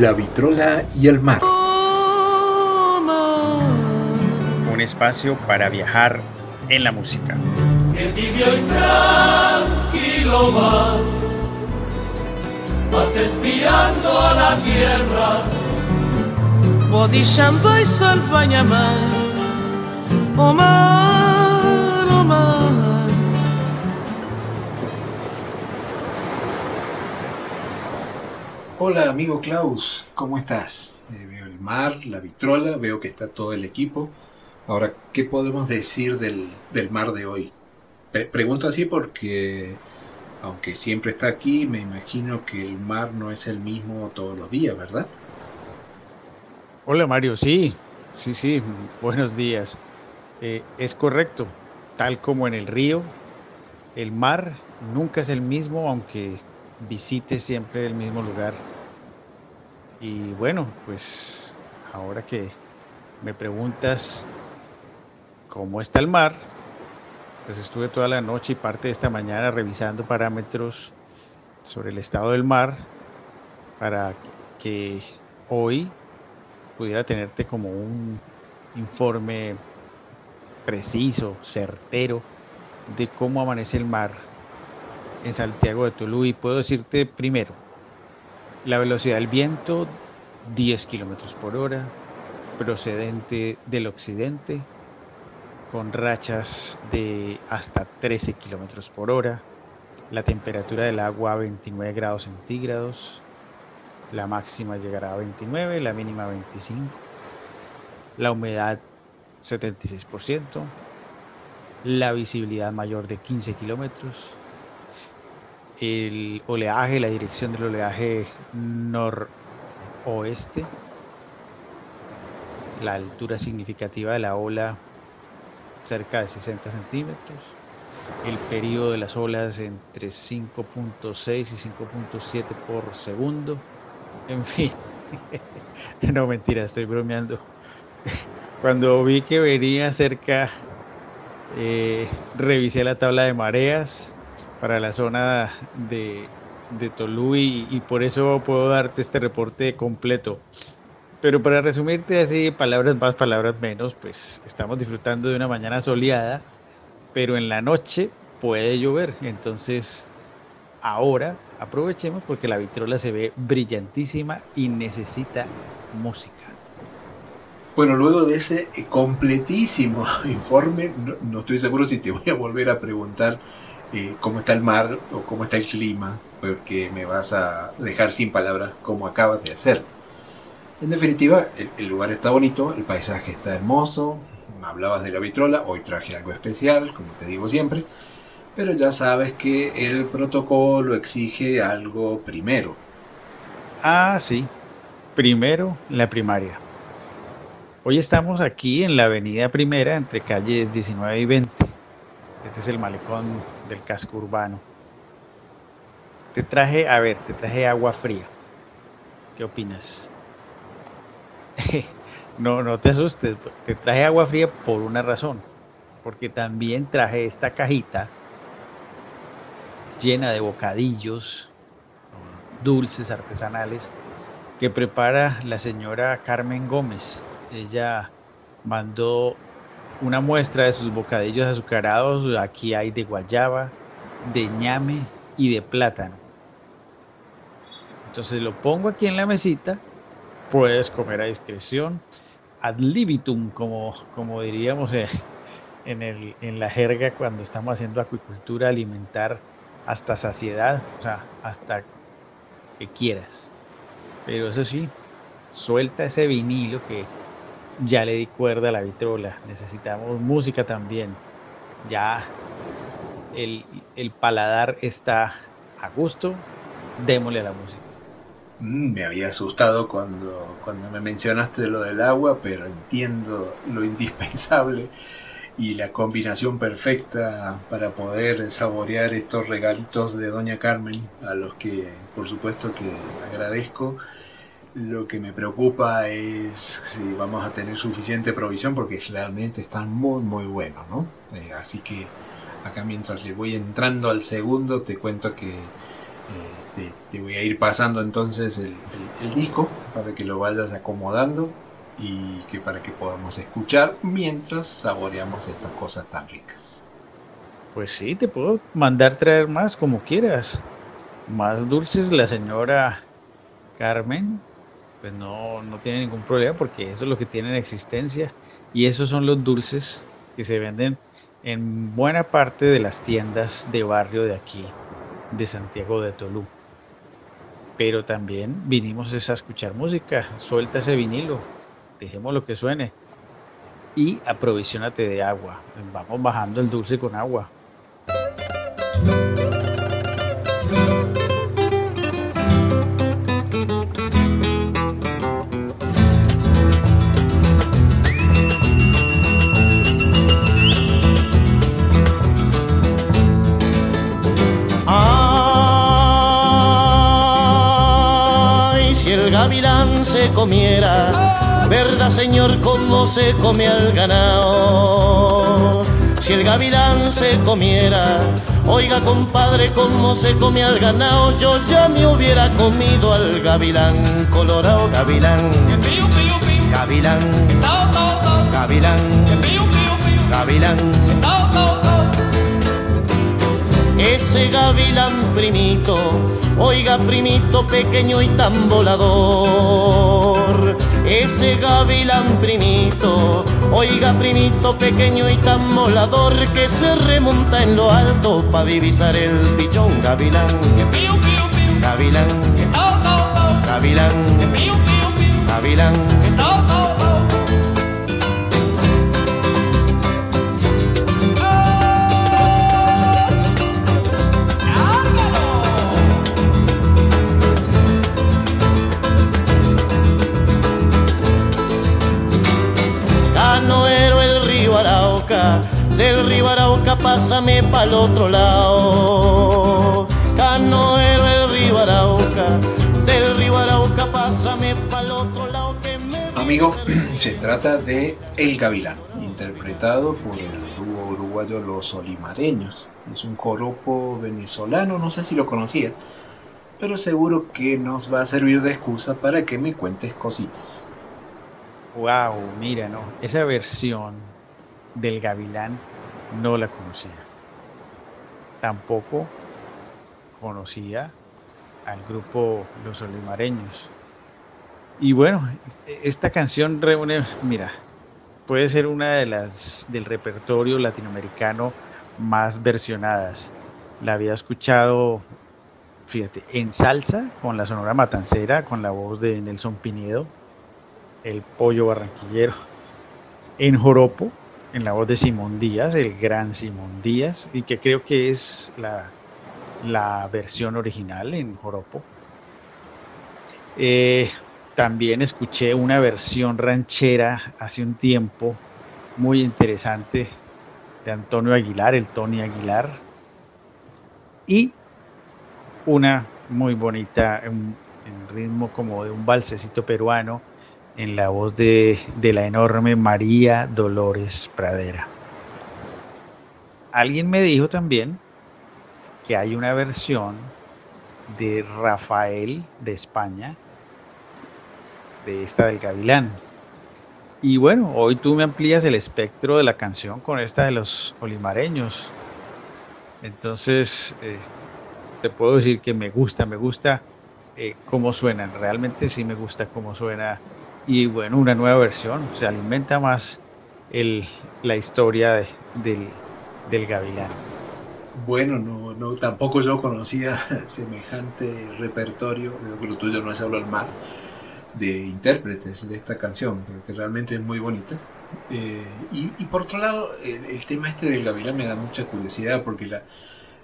La vitrola y el mar. Un espacio para viajar en la música. El tibio y tranquilo va, vas espiando a la tierra. Bodisham vai salvanyamai, Omar, Omar. Hola amigo Klaus, ¿cómo estás? Eh, veo el mar, la vitrola, veo que está todo el equipo. Ahora, ¿qué podemos decir del, del mar de hoy? Pre- pregunto así porque, aunque siempre está aquí, me imagino que el mar no es el mismo todos los días, ¿verdad? Hola Mario, sí, sí, sí, buenos días. Eh, es correcto, tal como en el río, el mar nunca es el mismo aunque visite siempre el mismo lugar. Y bueno, pues ahora que me preguntas cómo está el mar, pues estuve toda la noche y parte de esta mañana revisando parámetros sobre el estado del mar para que hoy pudiera tenerte como un informe preciso, certero de cómo amanece el mar en Santiago de Tolú y puedo decirte primero la velocidad del viento 10 kilómetros por hora procedente del occidente con rachas de hasta 13 kilómetros por hora la temperatura del agua 29 grados centígrados la máxima llegará a 29, la mínima a 25. La humedad 76%. La visibilidad mayor de 15 kilómetros. El oleaje, la dirección del oleaje noroeste. La altura significativa de la ola cerca de 60 centímetros. El periodo de las olas entre 5.6 y 5.7 por segundo. En fin, no mentira, estoy bromeando. Cuando vi que venía cerca, eh, revisé la tabla de mareas para la zona de, de Tolú y, y por eso puedo darte este reporte completo. Pero para resumirte así, palabras más, palabras menos, pues estamos disfrutando de una mañana soleada, pero en la noche puede llover. Entonces, ahora aprovechemos porque la vitrola se ve brillantísima y necesita música. Bueno, luego de ese completísimo informe, no, no estoy seguro si te voy a volver a preguntar eh, cómo está el mar o cómo está el clima, porque me vas a dejar sin palabras como acabas de hacer. En definitiva, el, lugar está bonito, el paisaje está hermoso, hablabas de la vitrola, hoy traje algo especial, como te digo siempre, pero ya sabes que el protocolo exige algo primero. Ah, sí. Primero, la primaria. Hoy estamos aquí en la avenida primera entre calles 19 y 20. Este es el malecón del casco urbano. Te traje, a ver, te traje agua fría. ¿Qué opinas? no, no te asustes. Te traje agua fría por una razón. Porque también traje esta cajita llena de bocadillos, dulces artesanales que prepara la señora Carmen Gómez. Ella mandó una muestra de sus bocadillos azucarados. Aquí hay de guayaba, de ñame y de plátano. Entonces lo pongo aquí en la mesita. Puedes comer a discreción. Ad libitum, como, como diríamos en, en, la jerga cuando estamos haciendo acuicultura, alimentar hasta saciedad, o sea, hasta que quieras. Pero eso sí, suelta ese vinilo que ya le di cuerda a la vitrola. Necesitamos música también. Ya el, el paladar está a gusto. Démosle la música. Mm, Me había asustado cuando, cuando me mencionaste lo del agua, pero entiendo lo indispensable y la combinación perfecta para poder saborear estos regalitos de Doña Carmen, a los que por supuesto que agradezco. Lo que me preocupa es si vamos a tener suficiente provisión porque realmente están muy muy buenos, ¿no? Eh, así que acá mientras le voy entrando al segundo te cuento que te, voy a ir pasando entonces el, el disco para que lo vayas acomodando y que para que podamos escuchar mientras saboreamos estas cosas tan ricas. Pues sí, te puedo mandar traer más como quieras. Más dulces la señora Carmen, pues no, no tiene ningún problema porque eso es lo que tiene en existencia y esos son los dulces que se venden en buena parte de las tiendas de barrio de aquí, de Santiago de Tolú. Pero también vinimos a escuchar música, suelta ese vinilo, dejemos lo que suene y aprovisionate de agua. Vamos bajando el dulce con agua. Gavilán se comiera ¿Verdad, señor, cómo se come al ganado? Si el gavilán se comiera, oiga, compadre, cómo se come al ganado, yo ya me hubiera comido al gavilán, colorado gavilán. Gavilán, gavilán, gavilán. Ese gavilán primito, oiga primito pequeño y tan volador ese gavilán primito, oiga primito pequeño y tan molador que se remonta en lo alto para divisar el pichón gavilán. Gavilán, gavilán, gavilán. del pásame pa'l otro lado. Canoero el río Arauca, del río Arauca pásame pa'l otro lado que me... Amigo, se trata de El Gavilán, interpretado por el dúo uruguayo Los Olimareños. Es un joropo venezolano, no sé si lo conocía, pero seguro que nos va a servir de excusa para que me cuentes cositas. Wow, mira, no, esa versión del Gavilán no la conocía. Tampoco conocía al grupo Los Olimareños. Y bueno, esta canción reúne, mira, puede ser una de las del repertorio latinoamericano más versionadas. La había escuchado, fíjate, en salsa con la Sonora Matancera, con la voz de Nelson Pinedo, el pollo barranquillero, en joropo en la voz de Simón Díaz, el gran Simón Díaz, y que creo que es la, versión original en Joropo. Eh, también escuché una versión ranchera hace un tiempo muy interesante de Antonio Aguilar, el Tony Aguilar, y una muy bonita, en ritmo como de un balsecito peruano, en la voz de, la enorme María Dolores Pradera. Alguien me dijo también que hay una versión de Rafael de España, de esta del Gavilán. Y bueno, hoy tú me amplías el espectro de la canción con esta de los olimareños. Entonces, eh, te puedo decir que me gusta, me gusta eh, cómo suenan. Realmente sí me gusta cómo suena y bueno, una nueva versión, se alimenta más el, la historia del, del gavilán. Bueno, no, no, tampoco yo conocía semejante repertorio, creo que lo tuyo no es hablar al mar, de intérpretes de esta canción, que realmente es muy bonita. Eh, y, y, por otro lado, el, tema este del gavilán me da mucha curiosidad porque la,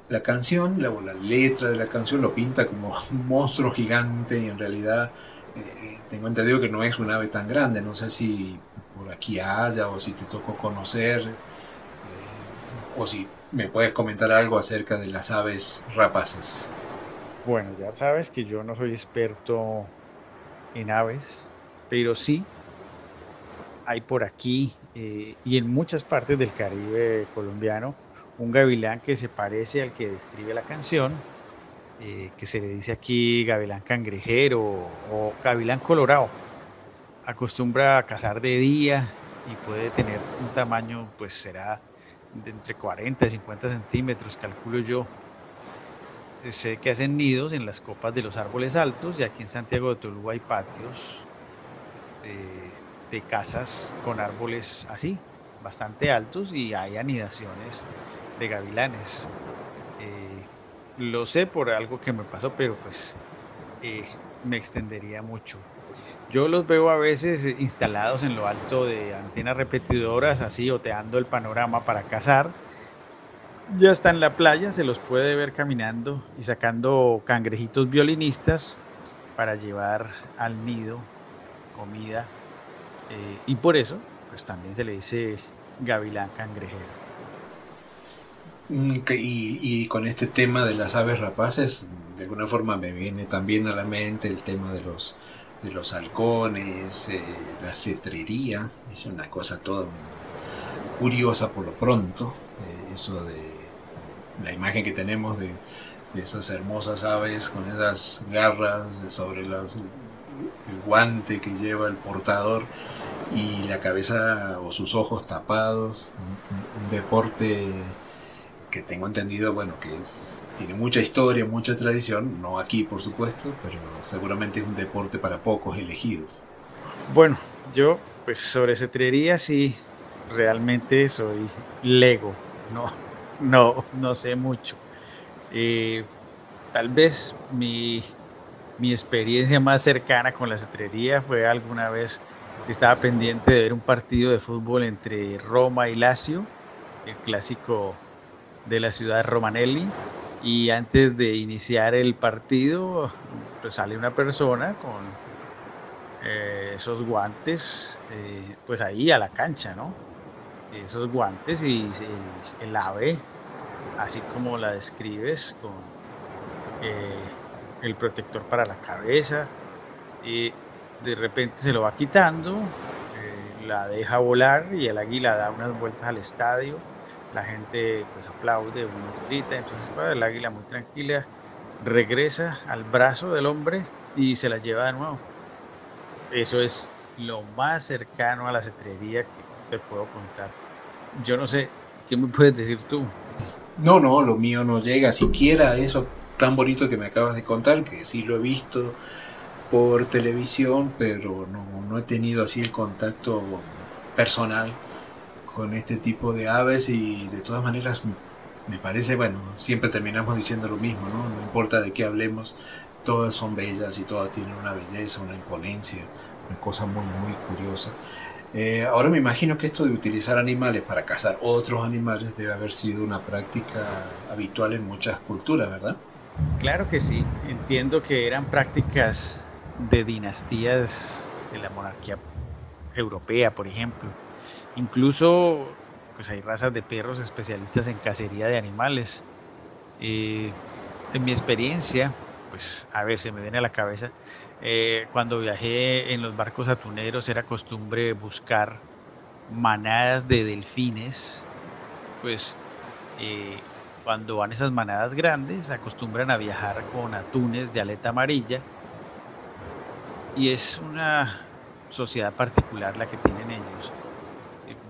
la canción, la letra de la canción lo pinta como un monstruo gigante y en realidad eh, tengo entendido que no es un ave tan grande, no sé si por aquí haya o si te tocó conocer, eh, o si me puedes comentar algo acerca de las aves rapaces. Bueno, ya sabes que yo no soy experto en aves, pero sí hay por aquí eh, y en muchas partes del Caribe colombiano un gavilán que se parece al que describe la canción eh, que se le dice aquí gavilán cangrejero o gavilán colorado. Acostumbra a cazar de día y puede tener un tamaño, pues será de entre 40 y 50 centímetros, calculo yo. Sé que hacen nidos en las copas de los árboles altos y aquí en Santiago de Toluá hay patios de casas con árboles así, bastante altos y hay anidaciones de gavilanes. Lo sé por algo que me pasó, pero pues eh, me extendería mucho. Yo los veo a veces instalados en lo alto de antenas repetidoras, así oteando el panorama para cazar. Ya está en la playa, se los puede ver caminando y sacando cangrejitos violinistas para llevar al nido comida. Eh, y por eso, pues también se le dice gavilán cangrejero. Mm, y, con este tema de las aves rapaces, de alguna forma me viene también a la mente el tema de los, de los halcones, eh, la cetrería, es una cosa toda curiosa por lo pronto, eh, eso de la imagen que tenemos de, esas hermosas aves con esas garras sobre los, el guante que lleva el portador y la cabeza o sus ojos tapados, un deporte que tengo entendido, bueno, que es, tiene mucha historia, mucha tradición, no aquí por supuesto, pero seguramente es un deporte para pocos elegidos. Bueno, yo pues sobre cetrería sí, realmente soy lego, no, no, no sé mucho. Eh, tal vez mi, mi experiencia más cercana con la cetrería fue alguna vez que estaba pendiente de ver un partido de fútbol entre Roma y Lazio, el clásico de la ciudad Romanelli. Y antes de iniciar el partido pues sale una persona con eh, esos guantes eh, pues ahí a la cancha, ¿no? Esos guantes y el, ave, así como la describes, con eh, el protector para la cabeza, y de repente se lo va quitando, la deja volar y el águila da unas vueltas al estadio la gente pues aplaude, uno grita, entonces el águila muy tranquila regresa al brazo del hombre y se la lleva de nuevo. Eso es lo más cercano a la cetrería que te puedo contar. Yo no sé, ¿qué me puedes decir tú? No, no, lo mío no llega siquiera a eso tan bonito que me acabas de contar, que sí lo he visto por televisión, pero no, no he tenido así el contacto personal con este tipo de aves y de todas maneras me parece, bueno, siempre terminamos diciendo lo mismo, ¿no? No importa de qué hablemos, todas son bellas y todas tienen una belleza, una imponencia, una cosa muy, muy curiosa. Eh, ahora me imagino que esto de utilizar animales para cazar otros animales debe haber sido una práctica habitual en muchas culturas, ¿verdad? Claro que sí, entiendo que eran prácticas de dinastías de la monarquía europea, por ejemplo Incluso pues hay razas de perros especialistas en cacería de animales. Eh, en mi experiencia, pues a ver, se me viene a la cabeza, eh, cuando viajé en los barcos atuneros era costumbre buscar manadas de delfines, pues eh, cuando van esas manadas grandes acostumbran a viajar con atunes de aleta amarilla y es una sociedad particular la que tienen ellos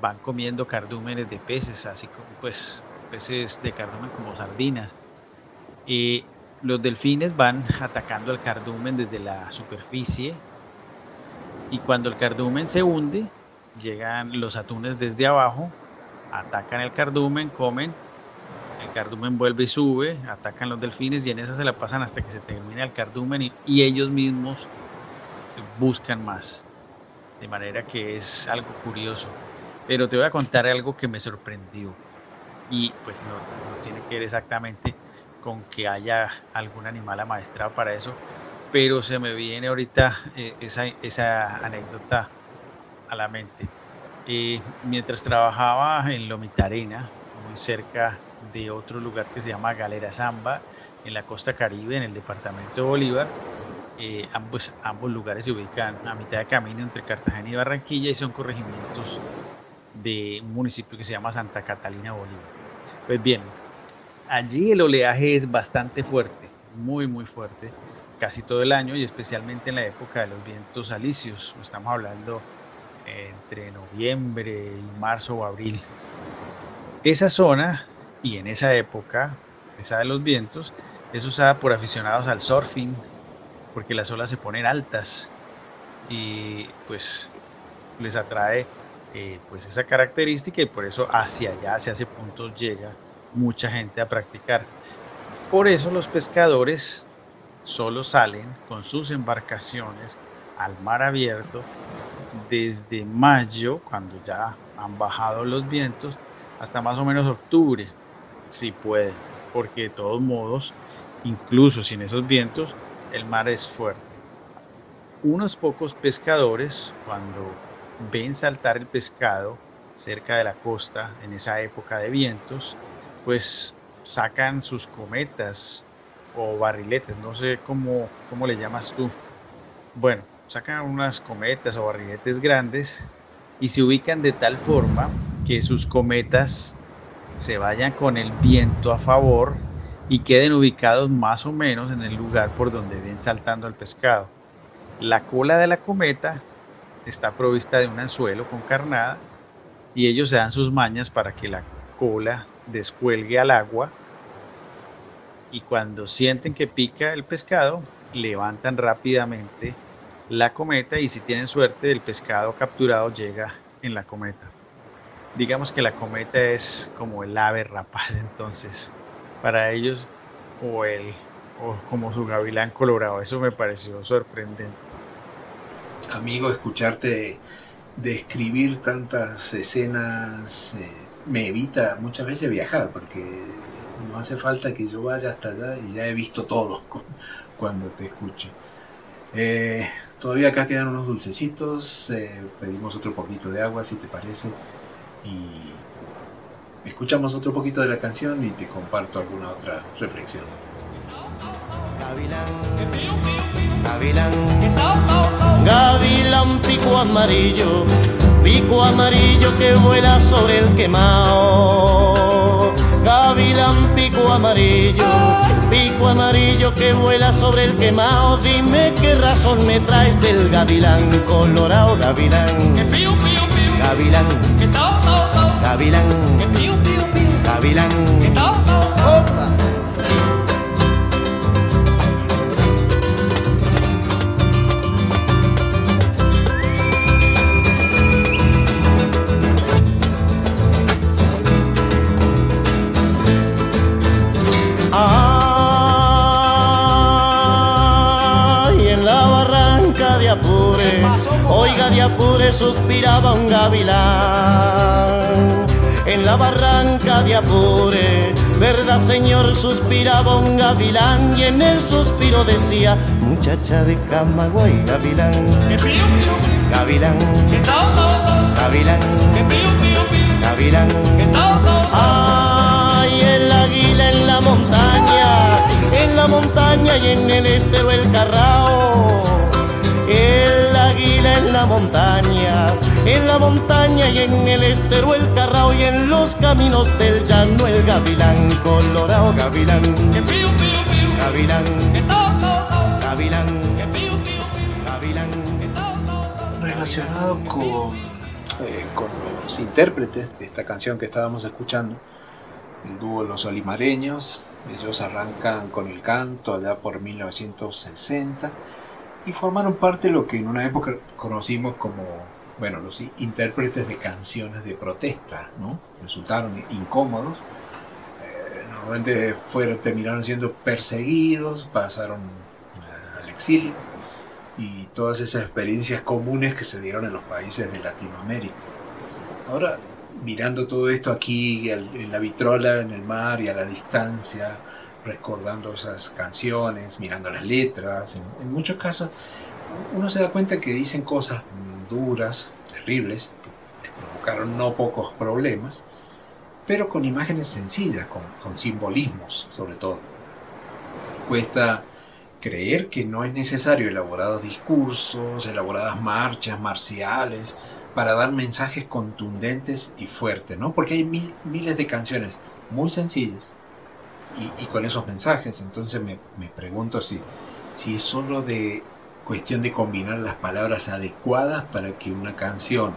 van comiendo cardúmenes de peces, así como pues peces de cardumen como sardinas. Y los delfines van atacando al cardumen desde la superficie y cuando el cardumen se hunde, llegan los atunes desde abajo, atacan el cardumen, comen, el cardumen vuelve y sube, atacan los delfines y en esa se la pasan hasta que se termina el cardumen y, y ellos mismos buscan más. De manera que es algo curioso. Pero te voy a contar algo que me sorprendió. Y pues no, tiene que ver exactamente con que haya algún animal amaestrado para eso. Pero se me viene ahorita eh, esa, anécdota a la mente. Eh, mientras trabajaba en Lomitarena, muy cerca de otro lugar que se llama Galera Zamba, en la costa caribe, en el departamento de Bolívar, eh, ambos, ambos lugares se ubican a mitad de camino entre Cartagena y Barranquilla y son corregimientos de un municipio que se llama Santa Catalina, Bolívar. Pues bien, allí el oleaje es bastante fuerte, muy muy fuerte casi todo el año y especialmente en la época de los vientos alisios. Estamos hablando entre noviembre y marzo o abril. Esa zona y en esa época, esa de los vientos, es usada por aficionados al surfing porque las olas se ponen altas y pues les atrae eh, pues esa característica y por eso hacia allá, hacia ese punto llega mucha gente a practicar. Por eso los pescadores solo salen con sus embarcaciones al mar abierto desde mayo, cuando ya han bajado los vientos, hasta más o menos octubre, si pueden, porque de todos modos, incluso sin esos vientos, el mar es fuerte. Unos pocos pescadores, cuando ven saltar el pescado cerca de la costa en esa época de vientos, pues sacan sus cometas o barriletes, no sé cómo, cómo le llamas tú. Bueno, sacan unas cometas o barriletes grandes y se ubican de tal forma que sus cometas se vayan con el viento a favor y queden ubicados más o menos en el lugar por donde ven saltando el pescado. La cola de la cometa está provista de un anzuelo con carnada y ellos se dan sus mañas para que la cola descuelgue al agua y cuando sienten que pica el pescado, levantan rápidamente la cometa y si tienen suerte el pescado capturado llega en la cometa. Digamos que la cometa es como el ave rapaz entonces para ellos o el o como su gavilán colorado. Eso me pareció sorprendente. Amigo, escucharte describir tantas escenas eh, me evita muchas veces viajar porque no hace falta que yo vaya hasta allá y ya he visto todo cuando te escucho. Eh, todavía acá quedan unos dulcecitos, eh, pedimos otro poquito de agua si te parece y escuchamos otro poquito de la canción y te comparto alguna otra reflexión. Gavilán, gavilán, gavilán pico amarillo, pico amarillo que vuela sobre el quemado gavilán pico amarillo, pico amarillo que vuela sobre el quemado. Dime qué razón me traes del gavilán colorado, gavilán. Gavilán, gavilán, gavilán. Opa. Oiga de Apure suspiraba un gavilán. En la barranca de Apure, verdad señor, suspiraba un gavilán y en el suspiro decía, muchacha de Camagüey, gavilán. Gavilán. Gavilán. Gavilán. Ay, el águila en la montaña, en la montaña y en el estero el carrao el águila en la montaña, en la montaña y en el estero el carrao y en los caminos del llano el gavilán colorado, gavilán, gavilán, gavilán, gavilán. Relacionado con, eh, con los intérpretes de esta canción que estábamos escuchando, el dúo Los Olimareños, ellos arrancan con el canto allá por 1960 y formaron parte de lo que en una época conocimos como, bueno, los intérpretes de canciones de protesta, ¿no? Resultaron incómodos, eh, normalmente fueron, terminaron siendo perseguidos, pasaron eh, al exilio y todas esas experiencias comunes que se dieron en los países de Latinoamérica. Ahora, mirando todo esto aquí en la vitrola, en el mar y a la distancia, recordando esas canciones, mirando las letras. En, muchos casos uno se da cuenta que dicen cosas duras, terribles, que provocaron no pocos problemas, pero con imágenes sencillas, con, con simbolismos sobre todo. Cuesta creer que no es necesario elaborados discursos, elaboradas marchas marciales, para dar mensajes contundentes y fuertes, ¿no? Porque hay miles de canciones muy sencillas y, con esos mensajes. Entonces me, pregunto si, si es solo de cuestión de combinar las palabras adecuadas para que una canción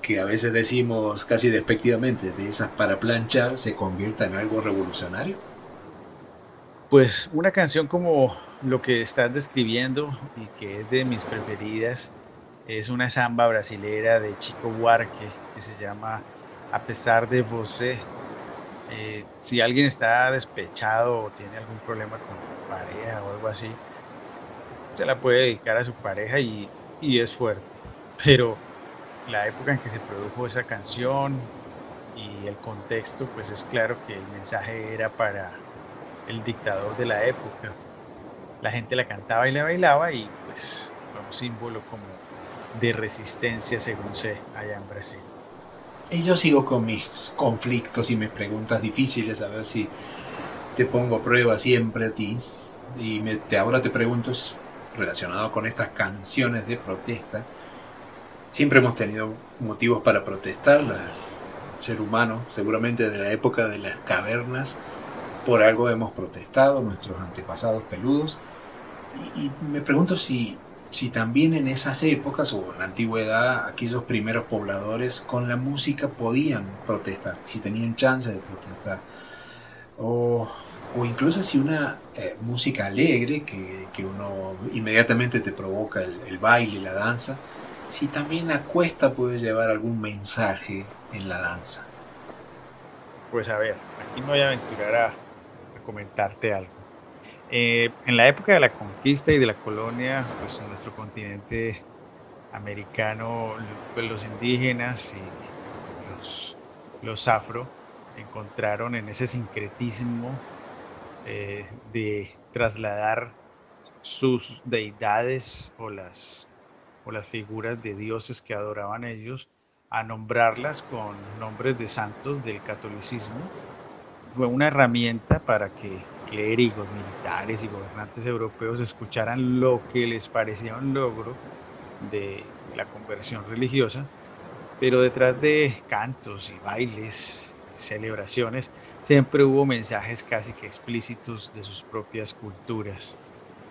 que a veces decimos casi despectivamente de esas para planchar se convierta en algo revolucionario. Pues una canción como lo que estás describiendo y que es de mis preferidas es una samba brasilera de Chico Buarque que se llama A pesar de você. Eh, si alguien está despechado o tiene algún problema con pareja o algo así, se la puede dedicar a su pareja y, es fuerte. Pero la época en que se produjo esa canción y el contexto, pues es claro que el mensaje era para el dictador de la época. La gente la cantaba y la bailaba y pues fue un símbolo como de resistencia según sé allá en Brasil. Y yo sigo con mis conflictos y mis preguntas difíciles a ver si te pongo prueba siempre a ti. Y te, ahora te pregunto, relacionado con estas canciones de protesta, siempre hemos tenido motivos para protestar. ser humano, seguramente desde la época de las cavernas, por algo hemos protestado, nuestros antepasados peludos. Y, me pregunto si, si también en esas épocas o en la antigüedad aquellos primeros pobladores con la música podían protestar, si tenían chance de protestar. O, o incluso si una eh, música alegre que, que, uno inmediatamente te provoca el, baile, la danza, si también a cuesta puede llevar algún mensaje en la danza. Pues a ver, aquí me voy a aventurar a, comentarte algo. Eh, en la época de la conquista y de la colonia, pues en nuestro continente americano, pues los indígenas y los, los afro encontraron en ese sincretismo eh, de trasladar sus deidades o las, o las figuras de dioses que adoraban ellos a nombrarlas con nombres de santos del catolicismo. Fue una herramienta para que clérigos, militares y gobernantes europeos escucharan lo que les parecía un logro de la conversión religiosa, pero detrás de cantos y bailes, celebraciones, siempre hubo mensajes casi que explícitos de sus propias culturas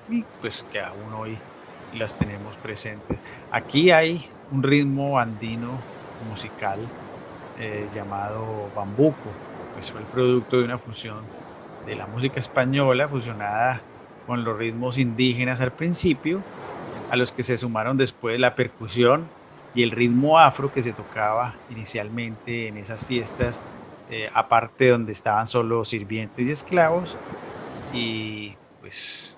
y pues que aún hoy las tenemos presentes. Aquí hay un ritmo andino musical eh, llamado bambuco, pues fue el producto de una fusión de la música española fusionada con los ritmos indígenas al principio, a los que se sumaron después la percusión y el ritmo afro que se tocaba inicialmente en esas fiestas, eh, aparte donde estaban solo sirvientes y esclavos. Y pues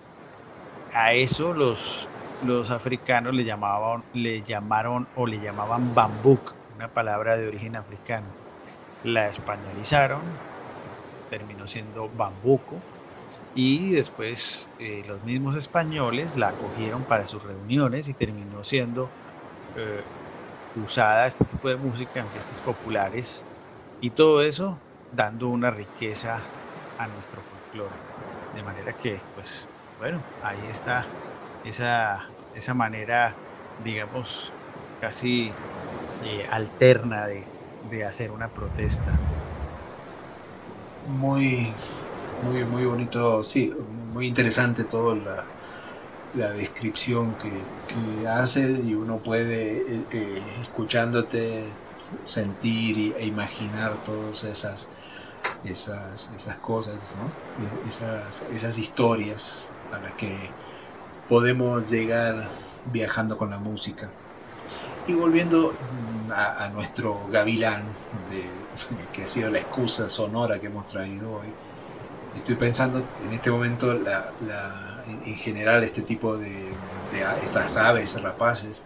a eso los, los africanos le, llamaban, le llamaron o le llamaban bambuk, una palabra de origen africano la españolizaron, terminó siendo bambuco y después eh, los mismos españoles la acogieron para sus reuniones y terminó siendo eh, usada este tipo de música en fiestas populares y todo eso dando una riqueza a nuestro folclore. De manera que, pues, bueno, ahí está esa, esa manera, digamos, casi eh, alterna de, de hacer una protesta. Muy, muy, muy bonito, sí, muy interesante toda la, la descripción que, que haces y uno puede, eh, eh, escuchándote, sentir e imaginar todas esas, esas, esas cosas, esas, esas historias a las que podemos llegar viajando con la música. Y volviendo mm, a, nuestro gavilán, de, que ha sido la excusa sonora que hemos traído hoy, estoy pensando en este momento en general este tipo de, estas aves rapaces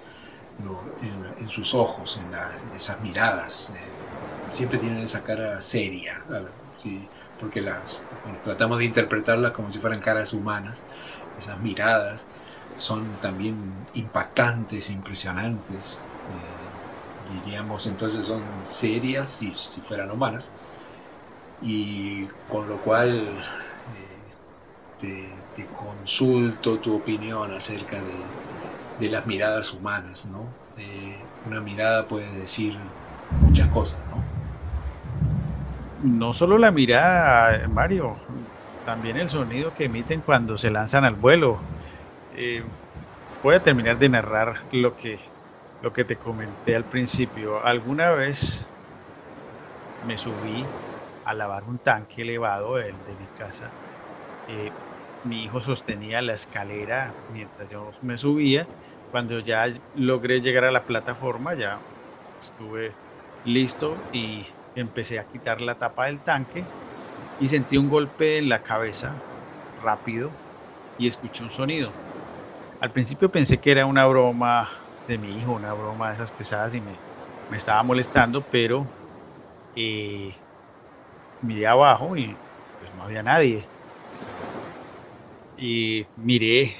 en, sus ojos, en, esas miradas. Eh, siempre tienen esa cara seria, porque las tratamos de interpretarlas como si fueran caras humanas, esas miradas son también impactantes, impresionantes, eh, diríamos entonces son serias si, si, fueran humanas, y con lo cual eh, te, consulto tu opinión acerca de, las miradas humanas, ¿no? Eh, una mirada puede decir muchas cosas, ¿no? No solo la mirada, Mario, también el sonido que emiten cuando se lanzan al vuelo. Eh, voy a terminar de narrar lo que, lo que te comenté al principio. Alguna vez me subí a lavar un tanque elevado de, de mi casa. Eh, mi hijo sostenía la escalera mientras yo me subía. Cuando ya logré llegar a la plataforma, ya estuve listo y empecé a quitar la tapa del tanque y sentí un golpe en la cabeza rápido y escuché un sonido. Al principio pensé que era una broma de mi hijo, una broma de esas pesadas y me, me estaba molestando, pero eh, miré abajo y pues no había nadie. Y miré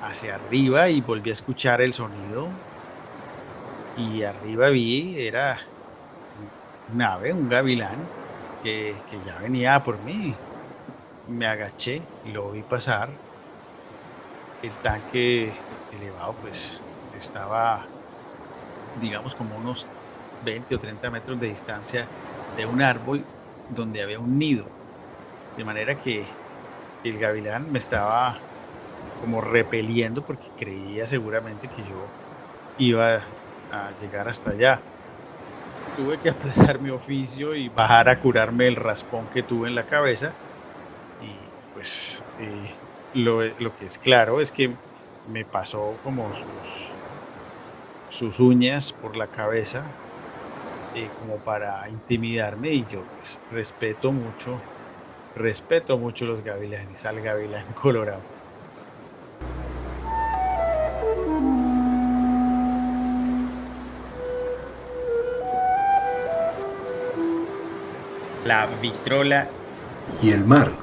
hacia arriba y volví a escuchar el sonido. Y arriba vi, era un ave, un gavilán, que, que ya venía por mí. Me agaché y lo vi pasar. El tanque elevado pues estaba, digamos, como unos 20 o 30 metros de distancia de un árbol donde había un nido. De manera que el gavilán me estaba como repeliendo porque creía seguramente que yo iba a llegar hasta allá. Tuve que aplazar mi oficio y bajar a curarme el raspón que tuve en la cabeza. Y pues eh, lo, lo, que es claro es que me pasó como sus, sus uñas por la cabeza eh, como para intimidarme y yo pues, respeto mucho, respeto mucho los gavilanes, al gavilán colorado. La vitrola y el mar.